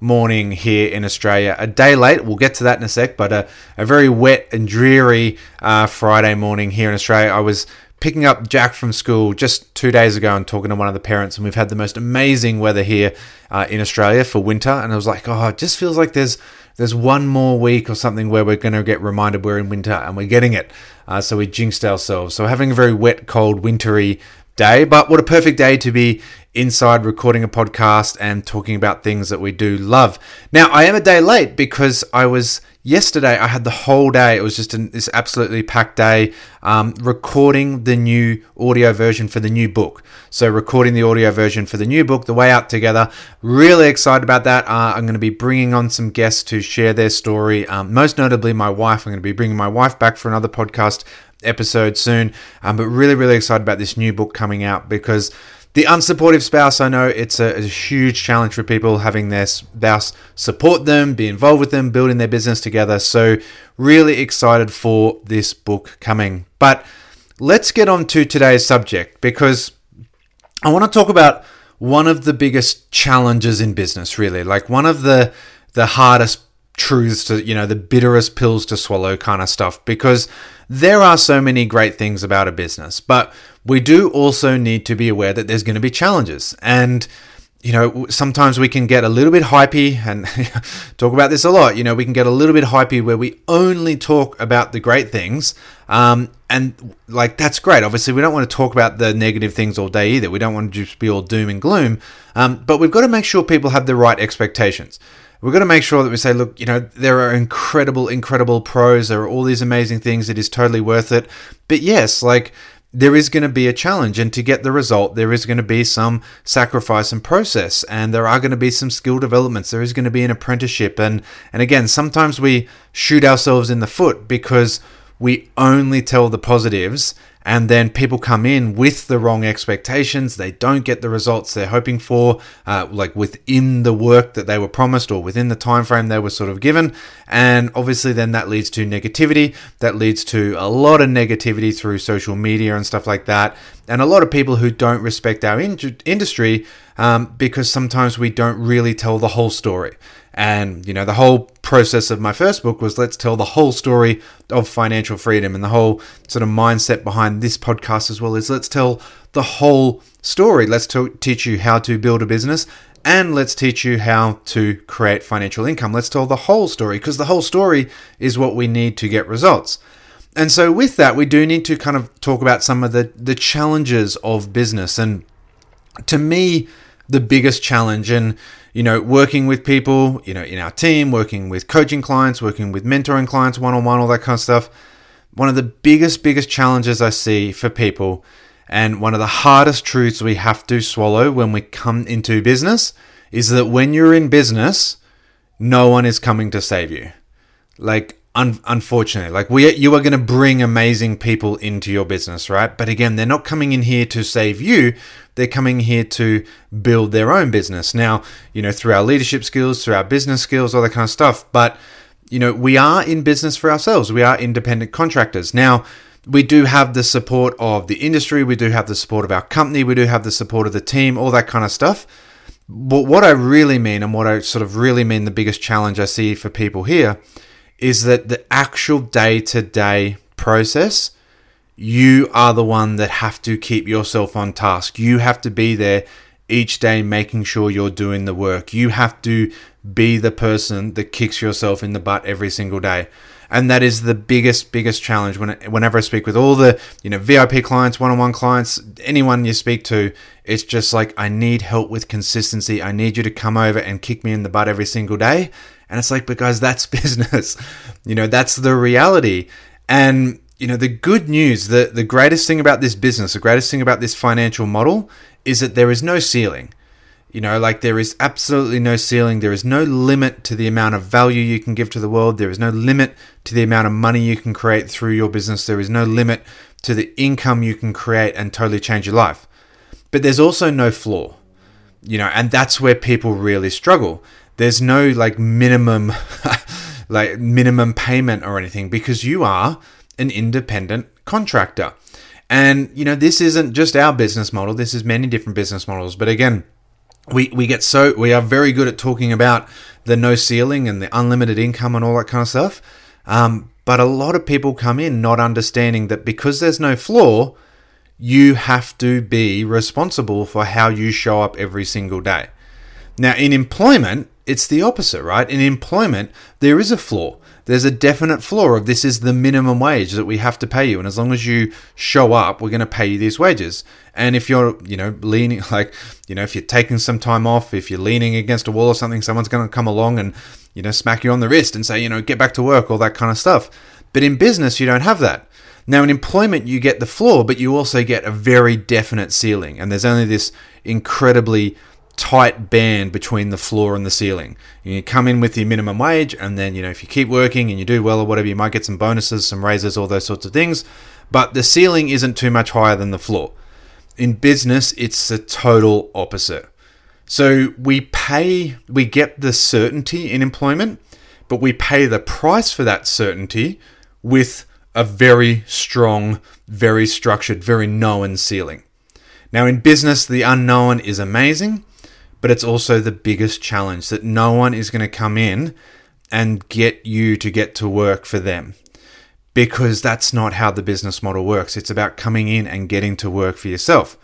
morning here in Australia. A day late, we'll get to that in a sec, but a, a very wet and dreary uh, Friday morning here in Australia. I was picking up Jack from school just two days ago and talking to one of the parents, and we've had the most amazing weather here uh, in Australia for winter. And I was like, oh, it just feels like there's there's one more week or something where we're going to get reminded we're in winter and we're getting it. Uh, so we jinxed ourselves. So having a very wet, cold, wintry day, but what a perfect day to be inside recording a podcast and talking about things that we do love. Now, I am a day late because I was yesterday, I had the whole day, it was just an, this absolutely packed day um, recording the new audio version for the new book. So, recording the audio version for the new book, The Way Out Together. Really excited about that. Uh, I'm going to be bringing on some guests to share their story, um, most notably my wife. I'm going to be bringing my wife back for another podcast episode soon. Um, but really, really excited about this new book coming out because the unsupportive spouse, I know it's a, a, huge challenge for people having their spouse support them, be involved with them, building their business together. So, really excited for this book coming. But let's get on to today's subject because I want to talk about one of the biggest challenges in business, really. Like one of the the hardest truths to, you know, the bitterest pills to swallow kind of stuff because there are so many great things about a business, but we do also need to be aware that there's going to be challenges. And, you know, sometimes we can get a little bit hypey and talk about this a lot. You know, we can get a little bit hypey where we only talk about the great things. Um, and like, that's great. Obviously, we don't want to talk about the negative things all day either. We don't want to just be all doom and gloom. Um, but we've got to make sure people have the right expectations we've got to make sure that we say, look, you know, there are incredible, incredible pros. There are all these amazing things. It is totally worth it. But yes, like there is going to be a challenge, and to get the result, there is going to be some sacrifice and process, and there are going to be some skill developments. There is going to be an apprenticeship, and and again, sometimes we shoot ourselves in the foot because we only tell the positives and then people come in with the wrong expectations. They don't get the results they're hoping for uh, like within the work that they were promised or within the time frame they were sort of given. And obviously then that leads to negativity. That leads to a lot of negativity through social media and stuff like that and a lot of people who don't respect our in- industry um, because sometimes we don't really tell the whole story and, you know, the whole process of my first book was let's tell the whole story of financial freedom. And the whole sort of mindset behind this podcast as well is let's tell the whole story. Let's t- teach you how to build a business and let's teach you how to create financial income. Let's tell the whole story because the whole story is what we need to get results. And so, with that, we do need to kind of talk about some of the, the challenges of business. And to me, the biggest challenge, and you know, working with people, you know, in our team, working with coaching clients, working with mentoring clients one on one, all that kind of stuff. One of the biggest, biggest challenges I see for people, and one of the hardest truths we have to swallow when we come into business, is that when you're in business, no one is coming to save you. Like, un- unfortunately like we you are going to bring amazing people into your business right? But again they're not coming in here to save you. They're coming here to build their own business. Now you know through our leadership skills through our business skills all that kind of stuff. But you know we are in business for ourselves. We are independent contractors. Now we do have the support of the industry. We do have the support of our company. We do have the support of the team all that kind of stuff. But what I really mean and what I sort of really mean the biggest challenge I see for people here is that the actual day to day process, you are the one that have to keep yourself on task. You have to be there each day making sure you're doing the work. You have to be the person that kicks yourself in the butt every single day. And that is the biggest, biggest challenge. When, whenever I speak with all the, you know, VIP clients, one-on-one clients, anyone you speak to, it's just like I need help with consistency. I need you to come over and kick me in the butt every single day. And it's like, because that's business. You know, that's the reality. And, you know, the good news, the, the greatest thing about this business, the greatest thing about this financial model is that there is no ceiling. You know, like there is absolutely no ceiling. There is no limit to the amount of value you can give to the world. There is no limit to the amount of money you can create through your business. There is no limit to the income you can create and totally change your life. But there's also no floor, you know, and that's where people really struggle. There's no like minimum, like minimum payment or anything because you are an independent contractor. And, you know, this isn't just our business model, this is many different business models. But again, we, we get so, we are very good at talking about the no ceiling and the unlimited income and all that kind of stuff. Um, but a lot of people come in not understanding that because there's no floor, you have to be responsible for how you show up every single day. Now, in employment, it's the opposite, right? In employment, there is a floor. There's a definite floor of this is the minimum wage that we have to pay you. And as long as you show up we're going to pay you these wages. And if you're you know leaning like you know if you're taking some time off if you're leaning against a wall or something someone's going to come along and you know smack you on the wrist and say you know get back to work all that kind of stuff. But in business you don't have that. Now in employment you get the floor but you also get a very definite ceiling. And there's only this incredibly tight band between the floor and the ceiling. You come in with your minimum wage, and then you know if you keep working and you do well or whatever, you might get some bonuses, some raises, all those sorts of things. But the ceiling isn't too much higher than the floor. In business, it's the total opposite. So we pay, we get the certainty in employment, but we pay the price for that certainty with a very strong, very structured, very known ceiling. Now, in business, the unknown is amazing but it's also the biggest challenge that no one is going to come in and get you to get to work for them because that's not how the business model works. It's about coming in and getting to work for yourself.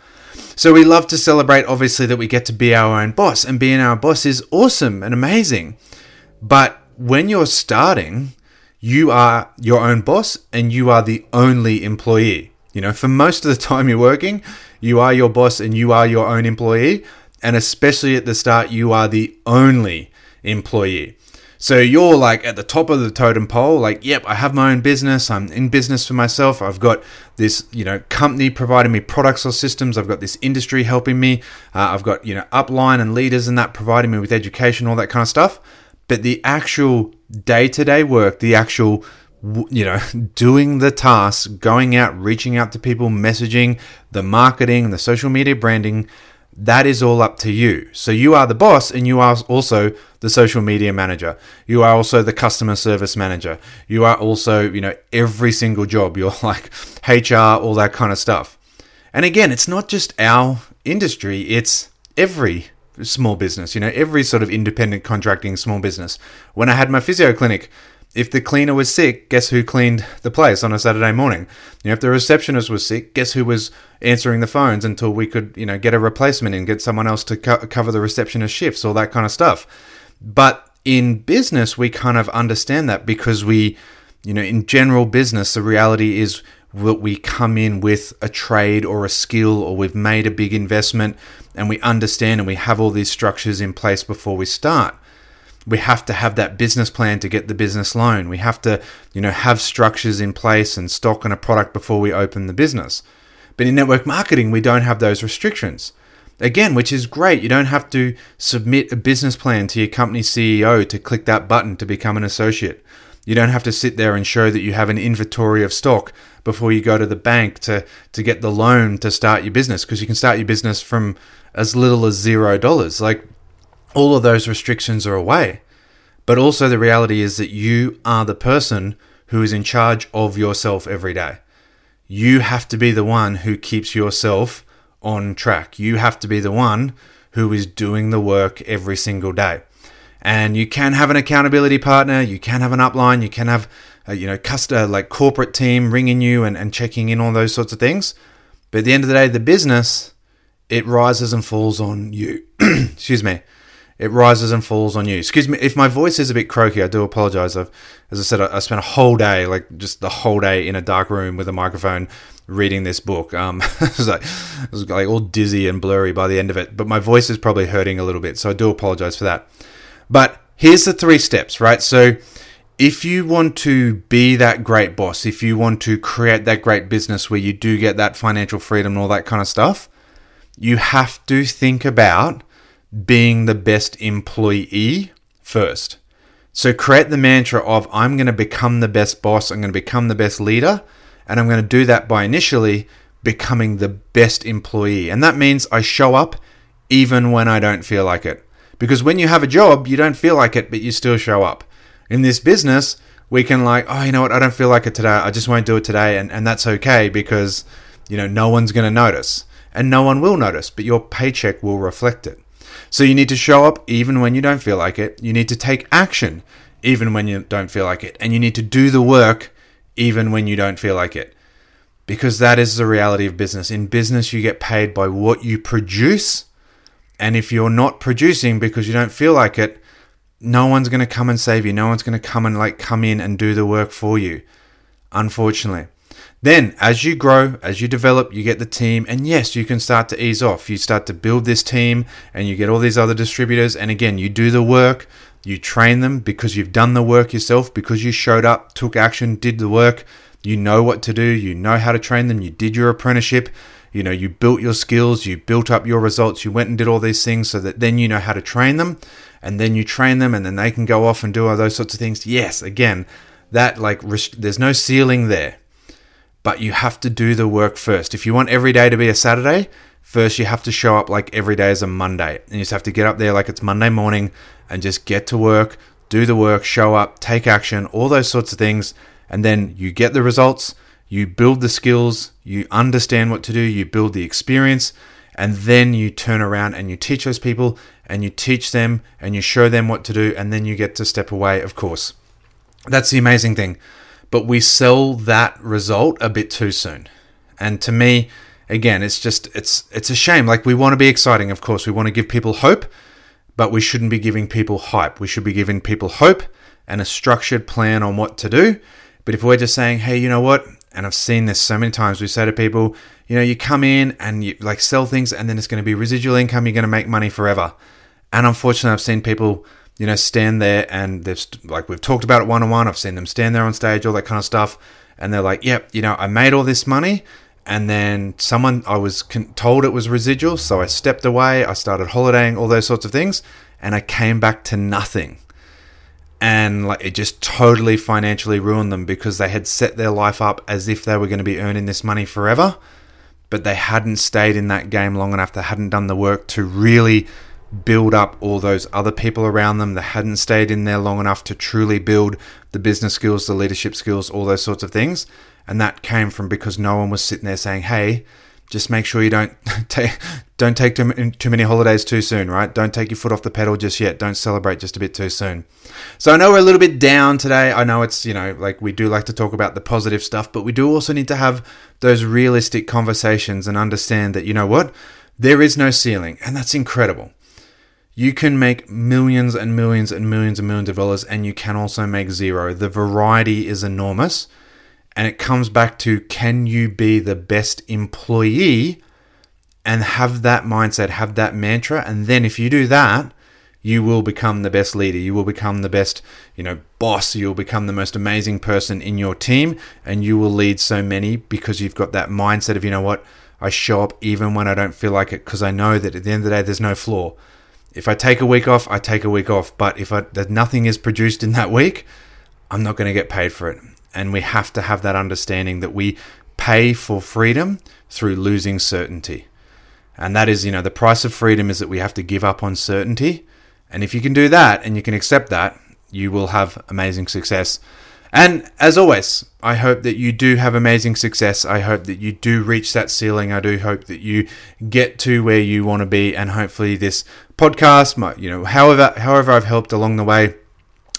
So we love to celebrate, obviously, that we get to be our own boss, and being our boss is awesome and amazing. But when you're starting, you are your own boss and you are the only employee. You know, for most of the time you're working, you are your boss and you are your own employee and especially at the start, you are the only employee. So you're like at the top of the totem pole, like, yep, I have my own business. I'm in business for myself. I've got this, you know, company providing me products or systems. I've got this industry helping me. Uh, I've got, you know, upline and leaders and that providing me with education, all that kind of stuff. But the actual day to day work, the actual, you know, doing the tasks, going out, reaching out to people, messaging, the marketing, the social media branding, that is all up to you. So you are the boss and you are also the social media manager. You are also the customer service manager. You are also, you know, every single job. You're like HR, all that kind of stuff. And again, it's not just our industry, it's every small business, you know, every sort of independent contracting small business. When I had my physio clinic, if the cleaner was sick, guess who cleaned the place on a Saturday morning? You know, if the receptionist was sick, guess who was answering the phones until we could, you know, get a replacement and get someone else to co- cover the receptionist shifts, all that kind of stuff. But in business, we kind of understand that because we, you know, in general business, the reality is that we come in with a trade or a skill or we've made a big investment and we understand and we have all these structures in place before we start we have to have that business plan to get the business loan. We have to, you know, have structures in place and stock on a product before we open the business. But in network marketing, we don't have those restrictions. Again, which is great. You don't have to submit a business plan to your company CEO to click that button to become an associate. You don't have to sit there and show that you have an inventory of stock before you go to the bank to, to get the loan to start your business because you can start your business from as little as zero dollars. Like all of those restrictions are away. But also, the reality is that you are the person who is in charge of yourself every day. You have to be the one who keeps yourself on track. You have to be the one who is doing the work every single day. And you can have an accountability partner, you can have an upline, you can have a, you know, customer uh, like corporate team ringing you and, and checking in on those sorts of things. But at the end of the day, the business, it rises and falls on you. Excuse me it rises and falls on you. Excuse me if my voice is a bit croaky. I do apologize. I've, as I said, I, I spent a whole day, like just the whole day, in a dark room with a microphone, reading this book. Um, it, was like, it was like all dizzy and blurry by the end of it. But my voice is probably hurting a little bit, so I do apologize for that. But here's the three steps, right? So if you want to be that great boss, if you want to create that great business where you do get that financial freedom and all that kind of stuff, you have to think about being the best employee first. So create the mantra of I'm going to become the best boss, I'm going to become the best leader, and I'm going to do that by initially becoming the best employee. And that means I show up even when I don't feel like it. Because when you have a job, you don't feel like it, but you still show up. In this business, we can like, oh, you know what, I don't feel like it today. I just won't do it today, and, and that's okay because you know no one's gonna notice. And no one will notice, but your paycheck will reflect it. So you need to show up even when you don't feel like it. You need to take action even when you don't feel like it. And you need to do the work even when you don't feel like it. Because that is the reality of business. In business, you get paid by what you produce. And if you're not producing because you don't feel like it, no one's going to come and save you. No one's going to come and like come in and do the work for you. Unfortunately. Then, as you grow, as you develop, you get the team, and yes, you can start to ease off. You start to build this team, and you get all these other distributors. And again, you do the work, you train them because you've done the work yourself, because you showed up, took action, did the work. You know what to do, you know how to train them, you did your apprenticeship, you know, you built your skills, you built up your results, you went and did all these things so that then you know how to train them, and then you train them, and then they can go off and do all those sorts of things. Yes, again, that like, there's no ceiling there but you have to do the work first. If you want every day to be a Saturday, first you have to show up like every day is a Monday. And you just have to get up there like it's Monday morning and just get to work, do the work, show up, take action, all those sorts of things. And then you get the results, you build the skills, you understand what to do, you build the experience, and then you turn around and you teach those people and you teach them and you show them what to do, and then you get to step away, of course. That's the amazing thing but we sell that result a bit too soon. And to me, again, it's just it's it's a shame. Like we want to be exciting, of course. We want to give people hope, but we shouldn't be giving people hype. We should be giving people hope and a structured plan on what to do. But if we're just saying, "Hey, you know what?" and I've seen this so many times, we say to people, you know, you come in and you like sell things and then it's going to be residual income, you're going to make money forever. And unfortunately, I've seen people you know, stand there and they've like we've talked about it one on one. I've seen them stand there on stage, all that kind of stuff, and they're like, "Yep, you know, I made all this money." And then someone I was con- told it was residual, so I stepped away. I started holidaying, all those sorts of things, and I came back to nothing. And like it just totally financially ruined them because they had set their life up as if they were going to be earning this money forever, but they hadn't stayed in that game long enough. They hadn't done the work to really build up all those other people around them that hadn't stayed in there long enough to truly build the business skills, the leadership skills, all those sorts of things. And that came from because no one was sitting there saying, "Hey, just make sure you don't take don't take too, too many holidays too soon, right? Don't take your foot off the pedal just yet. Don't celebrate just a bit too soon." So I know we're a little bit down today. I know it's, you know, like we do like to talk about the positive stuff, but we do also need to have those realistic conversations and understand that, you know what? There is no ceiling, and that's incredible you can make millions and millions and millions and millions of dollars and you can also make zero. The variety is enormous. And it comes back to can you be the best employee and have that mindset, have that mantra. And then if you do that, you will become the best leader. You will become the best, you know, boss. You'll become the most amazing person in your team and you will lead so many because you've got that mindset of, you know what, I show up even when I don't feel like it because I know that at the end of the day, there's no floor if I take a week off, I take a week off. But if I, nothing is produced in that week, I'm not going to get paid for it. And we have to have that understanding that we pay for freedom through losing certainty. And that is, you know, the price of freedom is that we have to give up on certainty. And if you can do that and you can accept that, you will have amazing success. And as always, I hope that you do have amazing success. I hope that you do reach that ceiling. I do hope that you get to where you want to be, and hopefully, this podcast, my, you know, however, however I've helped along the way,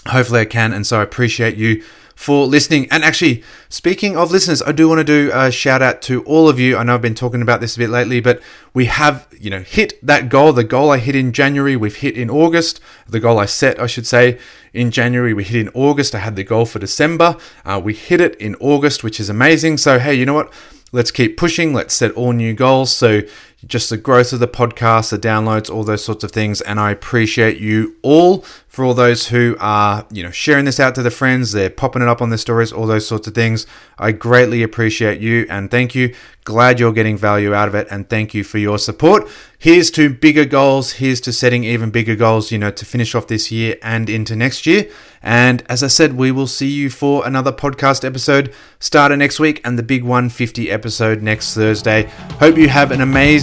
hopefully I can. And so I appreciate you for listening. And actually, speaking of listeners, I do want to do a shout out to all of you. I know I've been talking about this a bit lately, but we have, you know, hit that goal. The goal I hit in January, we've hit in August. The goal I set, I should say, in January, we hit in August. I had the goal for December. Uh, we hit it in August, which is amazing. So, hey, you know what? Let's keep pushing. Let's set all new goals. So, just the growth of the podcast, the downloads, all those sorts of things. And I appreciate you all for all those who are, you know, sharing this out to their friends, they're popping it up on their stories, all those sorts of things. I greatly appreciate you and thank you. Glad you're getting value out of it and thank you for your support. Here's to bigger goals. Here's to setting even bigger goals, you know, to finish off this year and into next year. And as I said, we will see you for another podcast episode starting next week and the big 150 episode next Thursday. Hope you have an